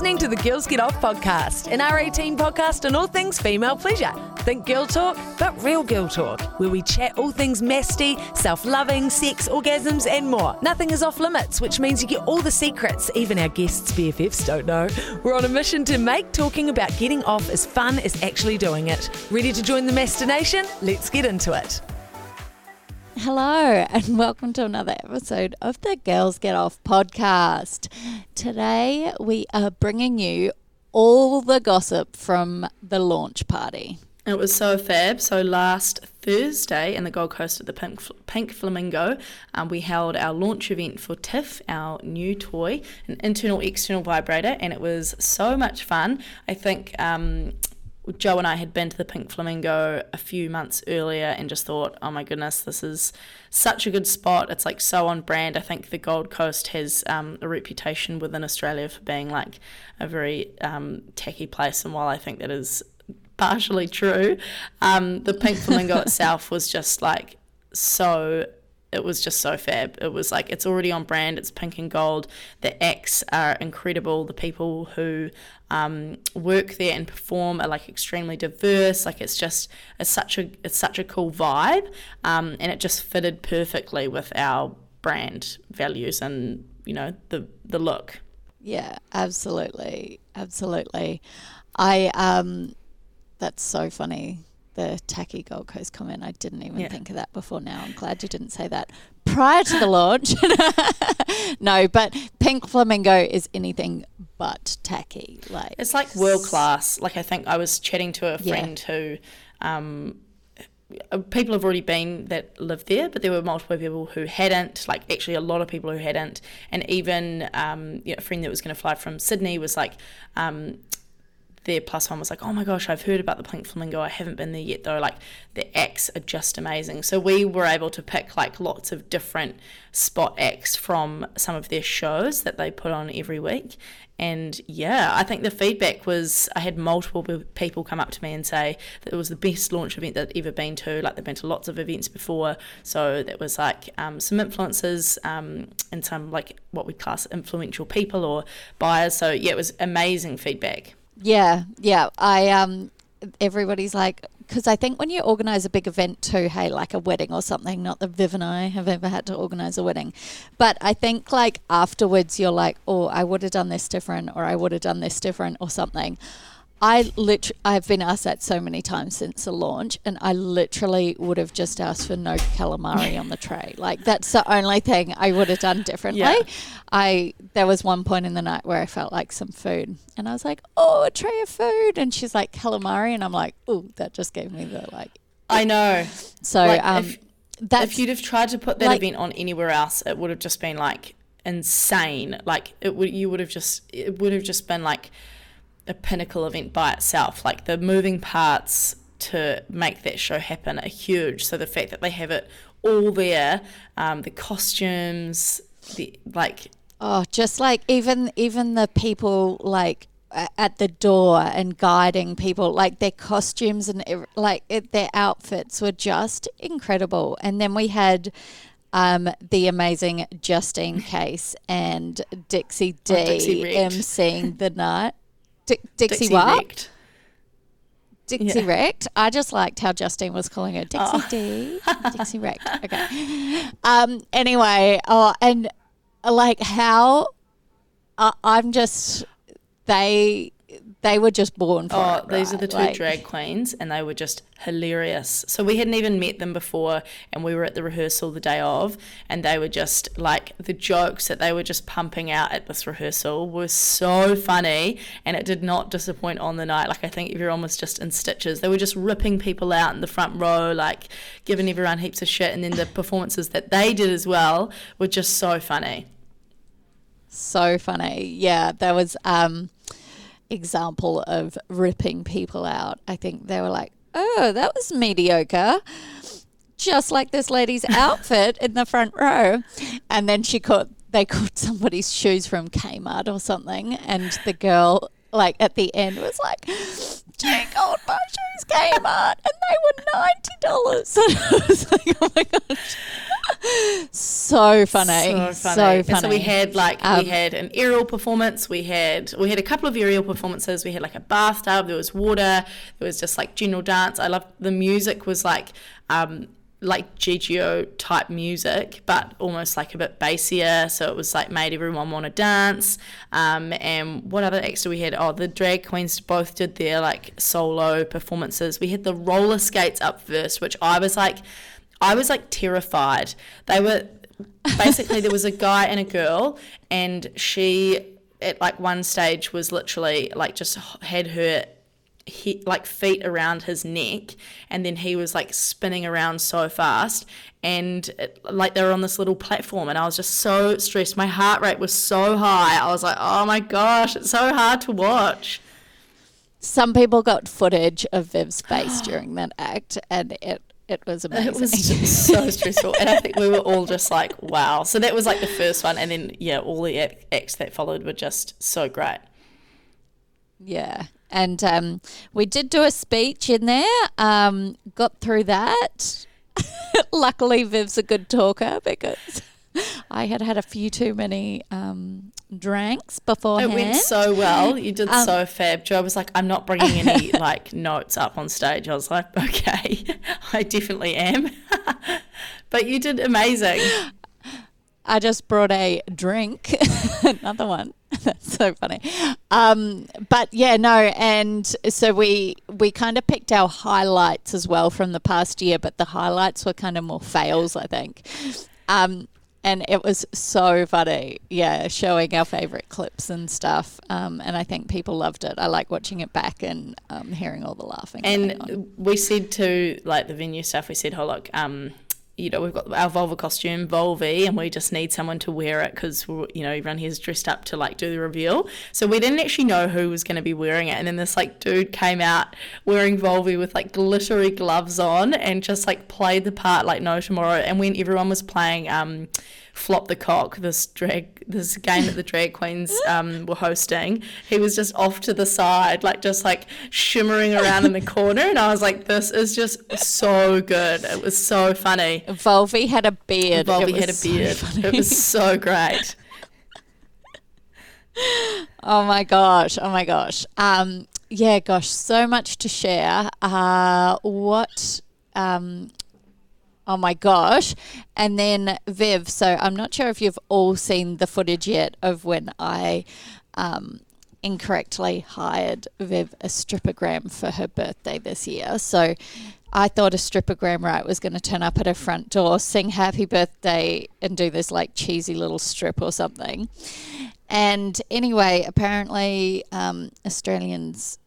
listening to the Girls Get Off podcast, an R18 podcast on all things female pleasure. Think girl talk, but real girl talk, where we chat all things masty, self loving, sex, orgasms, and more. Nothing is off limits, which means you get all the secrets even our guests' BFFs don't know. We're on a mission to make talking about getting off as fun as actually doing it. Ready to join the Mastination? Let's get into it. Hello, and welcome to another episode of the Girls Get Off podcast. Today, we are bringing you all the gossip from the launch party. It was so fab. So last Thursday in the Gold Coast at the Pink, Pink Flamingo, um, we held our launch event for TIFF, our new toy, an internal external vibrator, and it was so much fun. I think um, Jo and I had been to the Pink Flamingo a few months earlier and just thought, oh my goodness, this is such a good spot. It's like so on brand. I think the Gold Coast has um, a reputation within Australia for being like a very um, tacky place, and while I think that is partially true, um, the Pink Flamingo itself was just like so it was just so fab. It was like it's already on brand. It's pink and gold. The acts are incredible. The people who um, work there and perform are like extremely diverse. Like it's just it's such a it's such a cool vibe, um, and it just fitted perfectly with our brand values and you know the the look. Yeah, absolutely, absolutely. I um, that's so funny the tacky Gold Coast comment. I didn't even yeah. think of that before now. I'm glad you didn't say that prior to the launch. no, but Pink Flamingo is anything but tacky. Like it's like world class. Like I think I was chatting to a friend yeah. who. Um, uh, people have already been that lived there, but there were multiple people who hadn't. Like actually, a lot of people who hadn't, and even um, you know, a friend that was going to fly from Sydney was like, um, their plus one was like, oh my gosh, I've heard about the Pink Flamingo. I haven't been there yet though. Like the acts are just amazing. So we were able to pick like lots of different spot acts from some of their shows that they put on every week. And yeah, I think the feedback was I had multiple people come up to me and say that it was the best launch event they'd ever been to. Like they've been to lots of events before. So that was like um, some influencers um, and some like what we class influential people or buyers. So yeah, it was amazing feedback. Yeah, yeah. I um, everybody's like, because I think when you organise a big event too, hey, like a wedding or something, not that Viv and I have ever had to organise a wedding, but I think like afterwards you're like, oh, I would have done this different, or I would have done this different, or something. I literally, I've been asked that so many times since the launch, and I literally would have just asked for no calamari on the tray. Like that's the only thing I would have done differently. Yeah. I there was one point in the night where I felt like some food, and I was like, "Oh, a tray of food," and she's like calamari, and I'm like, "Oh, that just gave me the like." I know. So like um, if, if you'd have tried to put that like, event on anywhere else, it would have just been like insane. Like it would, you would have just, it would have just been like a pinnacle event by itself. Like the moving parts to make that show happen are huge. So the fact that they have it all there, um, the costumes, the like. Oh, just like even even the people like at the door and guiding people like their costumes and like their outfits were just incredible and then we had um, the amazing Justine Case and Dixie D oh, Dixie emceeing the night Dixie, Dixie what? Wrecked. Dixie yeah. Wrecked. I just liked how Justine was calling her Dixie oh. D. Dixie Wrecked. Okay. Um. Anyway. Oh, and like how uh, I'm just they they were just born for oh, it, these right? are the two like, drag queens, and they were just hilarious. So we hadn't even met them before, and we were at the rehearsal the day of, and they were just like the jokes that they were just pumping out at this rehearsal were so funny, and it did not disappoint on the night. Like I think everyone was just in stitches. They were just ripping people out in the front row, like giving everyone heaps of shit, and then the performances that they did as well were just so funny. So funny, yeah. There was. um example of ripping people out. I think they were like, oh, that was mediocre. Just like this lady's outfit in the front row. And then she caught, they caught somebody's shoes from Kmart or something. And the girl, like at the end, was like, two gold My shoes Kmart. And they were $90. And I was like, oh my gosh. So funny. So funny. So funny. So we had like Um, we had an aerial performance. We had we had a couple of aerial performances. We had like a bathtub. There was water. There was just like general dance. I loved the music was like um like GGO type music, but almost like a bit bassier. So it was like made everyone want to dance. Um, and what other acts do we had? Oh, the drag queens both did their like solo performances. We had the roller skates up first, which I was like, I was like terrified. They were basically there was a guy and a girl, and she at like one stage was literally like just had her he, like feet around his neck and then he was like spinning around so fast and it, like they were on this little platform and I was just so stressed. My heart rate was so high. I was like oh my gosh it's so hard to watch. Some people got footage of Viv's face during that act, and it it was amazing. it was just so stressful and I think we were all just like wow so that was like the first one and then yeah all the acts that followed were just so great Yeah. And um, we did do a speech in there, um, got through that. Luckily, Viv's a good talker because I had had a few too many um, drinks beforehand. It went so well. You did Um, so fab. Jo was like, I'm not bringing any like notes up on stage. I was like, okay, I definitely am. but you did amazing. I just brought a drink, another one. That's so funny. Um, but yeah, no, and so we we kind of picked our highlights as well from the past year, but the highlights were kind of more fails, I think. Um, and it was so funny, yeah, showing our favorite clips and stuff. Um, and I think people loved it. I like watching it back and um, hearing all the laughing. And we said to like the venue staff, we said, oh look, um, you know, we've got our Volva costume, Volvi, and we just need someone to wear it because you know everyone here's dressed up to like do the reveal. So we didn't actually know who was going to be wearing it, and then this like dude came out wearing Volvi with like glittery gloves on and just like played the part like no tomorrow. And when everyone was playing um, Flop the Cock, this drag this game that the drag queens um, were hosting, he was just off to the side, like just like shimmering around in the corner, and I was like, this is just so good. It was so funny. Volvi had a beard. Was had a beard. funny. it was so great. Oh my gosh. Oh my gosh. Um, yeah, gosh, so much to share. Uh, what, um, oh my gosh. And then Viv, so I'm not sure if you've all seen the footage yet of when I, um, incorrectly hired Viv a strippogram for her birthday this year. So I thought a strippogram right was going to turn up at her front door, sing happy birthday, and do this like cheesy little strip or something. And anyway, apparently um, Australians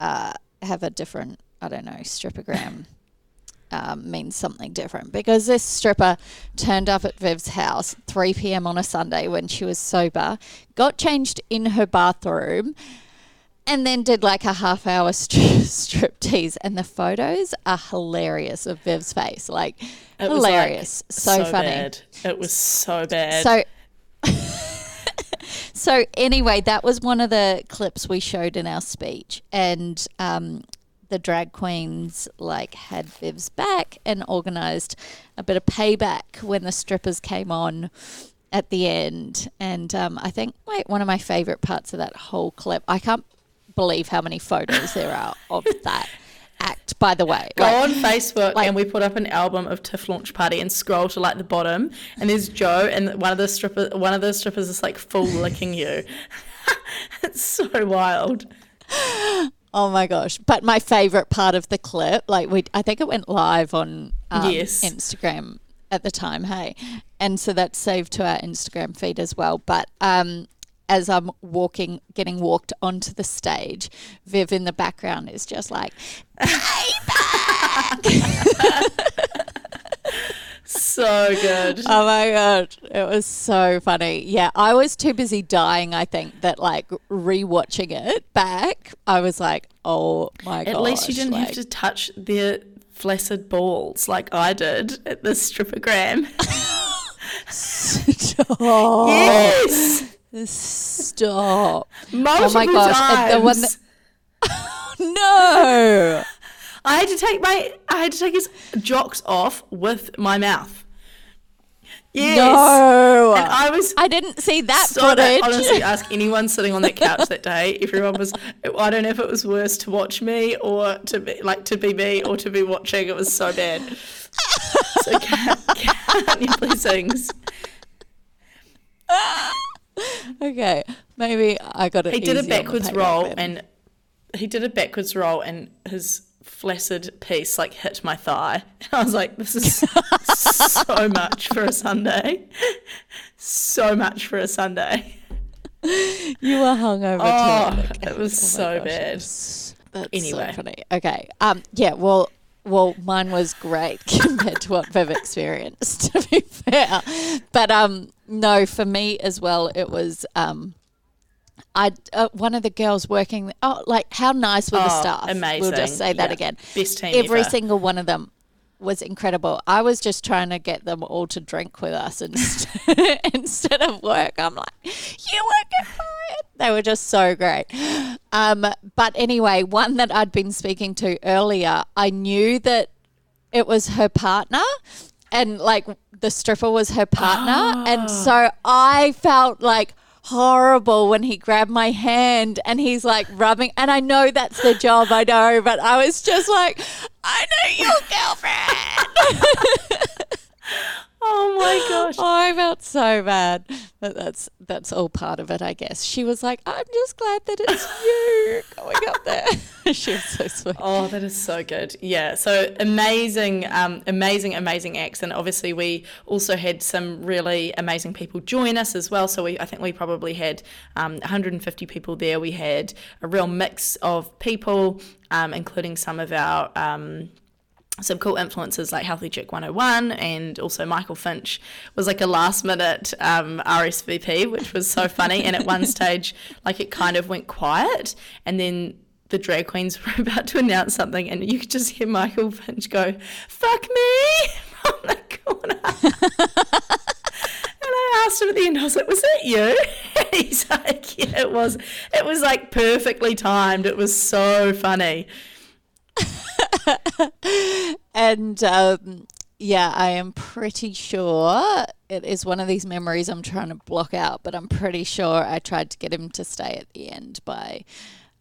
uh, have a different, I don't know, strippogram um, means something different because this stripper turned up at Viv's house 3 p.m. on a Sunday when she was sober, got changed in her bathroom, and then did like a half hour stri- strip tease. And the photos are hilarious of Viv's face. Like, It was, like, hilarious. so, funny. Bad. It was so bad. So, so anyway, that was one of the clips we showed in our speech, and um, the drag queens like had Viv's back and organised a bit of payback when the strippers came on at the end. And um, I think like one of my favourite parts of that whole clip, I can't believe how many photos there are of that act. By the way, Go Like, on Facebook like- and we put up an album of Tiff launch party and scroll to like the bottom and there's Jo and one of the strippers one of the strippers is like full licking you. it's so wild. Oh my gosh! But my favorite part of the clip, like we, I think it went live on um, Yes. Instagram at the time. Hey, and so that's saved to our Instagram feed as well. But um, as I'm walking, getting walked onto the stage, Viv in the background is just like, So good. "Oh my god!" It was so funny. Yeah, I was too busy dying. I think that like rewatching it back, I was like, "Oh my god!" At least you didn't have to touch their flaccid balls like I did at the strippogram. Stop. Yes. Stop. Multiple Oh my gosh, and the one times. No. I had to take my I had to take his jocks off with my mouth. Yes. No. And I was I didn't see that so footage. that, honestly, ask anyone sitting on that couch that day. Everyone was. I don't know if it was worse to watch me or to be like to be me or to be watching. It was so bad. So can, you please sings? okay, maybe I got it. He did a easy on the backwards roll and he did a backwards roll and his flaccid piece like hit my thigh. I was like, this is so much for a Sunday. So much for a Sunday. you were hungover Oh, too. It was Oh so gosh, bad. That's, that's Anyway. so funny. Okay. Um. Yeah. Well. Well, mine was great compared to what Viv experienced. To be fair, but um, no, for me as well, it was um. I uh, one of the girls working. Oh, like how nice were the Oh, staff? We'll just say that Yeah. again. Best team Every ever. single one of them was incredible. I was just trying to get them all to drink with us instead, instead of work. I'm like, you work at Riot. They were just so great. Um, but anyway, one that I'd been speaking to earlier, I knew that it was her partner and like the stripper was her partner. And so I felt like horrible when he grabbed my hand and he's like rubbing and I know that's the job, I know, but I was just like, I know your girlfriend. Oh my gosh. oh, I felt so bad. But that's that's all part of it, I guess. She was like, I'm just glad that it's you going up there. she was so sweet. Oh, that is so good. Yeah. So amazing, um, amazing, amazing acts. And obviously we also had some really amazing people join us as well. So we, I think we probably had um, 150 people there. We had a real mix of people, um, including some of our, um, some cool influences like Healthy Chick 101 and also Michael Finch was like a last minute um, RSVP, which was so funny. And at one stage, like it kind of went quiet, and then the drag queens were about to announce something, and you could just hear Michael Finch go, "Fuck me!" from the corner. And I asked him at the end, I was like, was that you? And he's like, yeah, it was. It was like perfectly timed. It was so funny. And um, yeah, I am pretty sure it is one of these memories I'm trying to block out, but I'm pretty sure I tried to get him to stay at the end by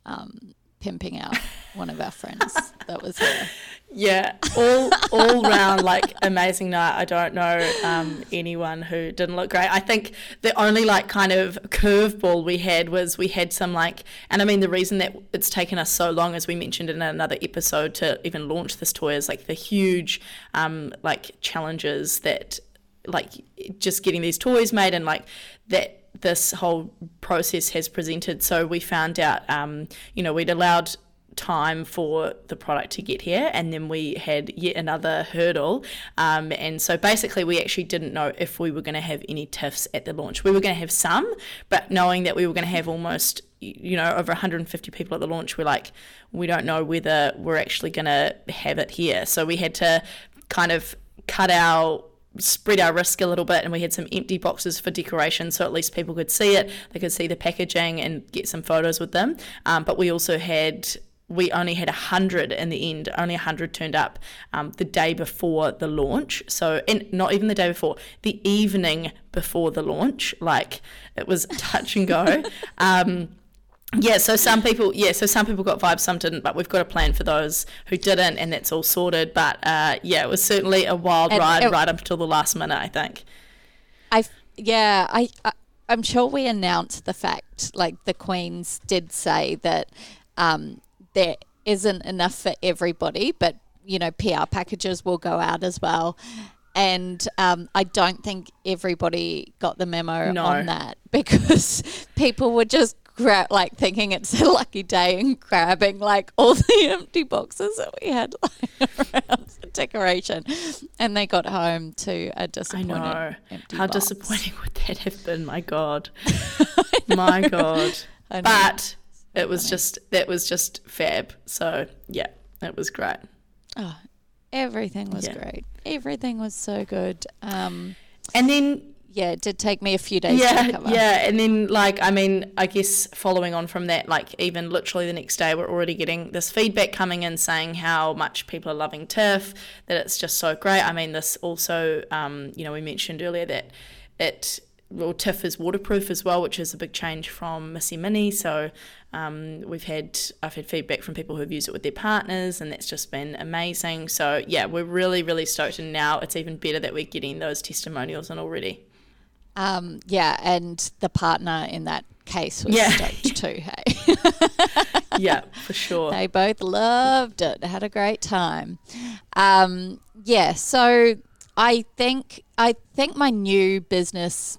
um, pimping out one of our friends that was there. Yeah, all all round like amazing night. I don't know um, anyone who didn't look great. I think the only like kind of curveball we had was we had some like, and I mean the reason that it's taken us so long, as we mentioned in another episode, to even launch this toy is like the huge um, like challenges that like just getting these toys made and like that this whole process has presented. So we found out, um, you know, we'd allowed time for the product to get here and then we had yet another hurdle. Um, and so basically we actually didn't know if we were going to have any tiffs at the launch. We were going to have some but knowing that we were going to have almost you know over 150 people at the launch we're like we don't know whether we're actually going to have it here. So we had to kind of cut our spread our risk a little bit and we had some empty boxes for decoration so at least people could see it. They could see the packaging and get some photos with them. Um, but we also had we only had 100 in the end only 100 turned up um, the day before the launch. So and not even the day before the evening before the launch like it was touch and go. Um, yeah, so some people, yeah, so some people got vibes, some didn't, but we've got a plan for those who didn't, and that's all sorted. But uh, yeah, it was certainly a wild And ride it- right up until the last minute, I think. I yeah, I, I I'm sure we announced the fact like the queens did say that um, there isn't enough for everybody, but you know PR packages will go out as well. And um, I don't think everybody got the memo No. on that because people were just gra- like thinking it's a lucky day and grabbing like all the empty boxes that we had lying around for decoration, and they got home to a I disappointed know. empty How box. disappointing would that have been? My God. My God. I. But it was just, that was just fab. So yeah, it was great. Oh, everything was Yeah. great. Everything was so good. Um, And then yeah, it did take me a few days yeah. Yeah, and then like I mean, I guess following on from that, like even literally the next day, we're already getting this feedback coming in saying how much people are loving TIFF, that it's just so great. I mean, this also, um, you know, we mentioned earlier that it well, TIFF is waterproof as well, which is a big change from Missy Mini. So um, we've had I've had feedback from people who've used it with their partners, and that's just been amazing. So yeah, we're really really stoked, and now it's even better that we're getting those testimonials in already. Um, yeah, and the partner in that case was Yeah. stoked too. Hey, yeah, for sure. they both loved it. Had a great time. Um, yeah, so I think I think my new business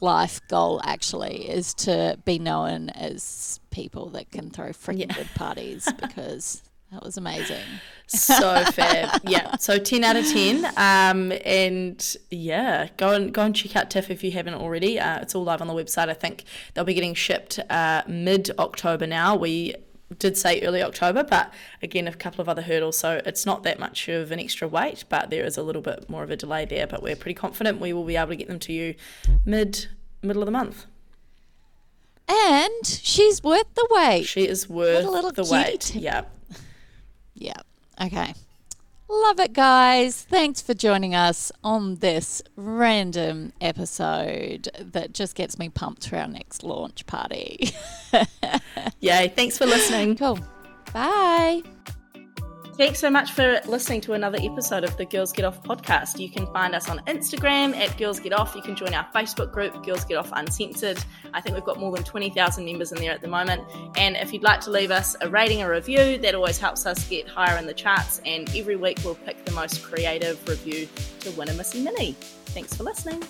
life goal actually is to be known as people that can throw freaking Yeah. good parties because that was amazing. so fair. Yeah. So ten out of ten. Um, and yeah, go and go and check out TIFF if you haven't already. Uh, it's all live on the website. I think they'll be getting shipped uh, mid October now. We did say early October, but again, a couple of other hurdles. So it's not that much of an extra wait, but there is a little bit more of a delay there. But we're pretty confident we will be able to get them to you mid middle of the month. And she's worth the wait. She is worth the wait. Yeah. Yeah. Okay. Love it, guys. Thanks for joining us on this random episode that just gets me pumped for our next launch party. Yay. Thanks for listening. cool. Bye. Thanks so much for listening to another episode of the Girls Get Off podcast. You can find us on Instagram at Girls Get Off. You can join our Facebook group, Girls Get Off Uncensored. I think we've got more than 20,000 members in there at the moment. And if you'd like to leave us a rating or review, that always helps us get higher in the charts. And every week we'll pick the most creative review to win a Missy Mini. Thanks for listening.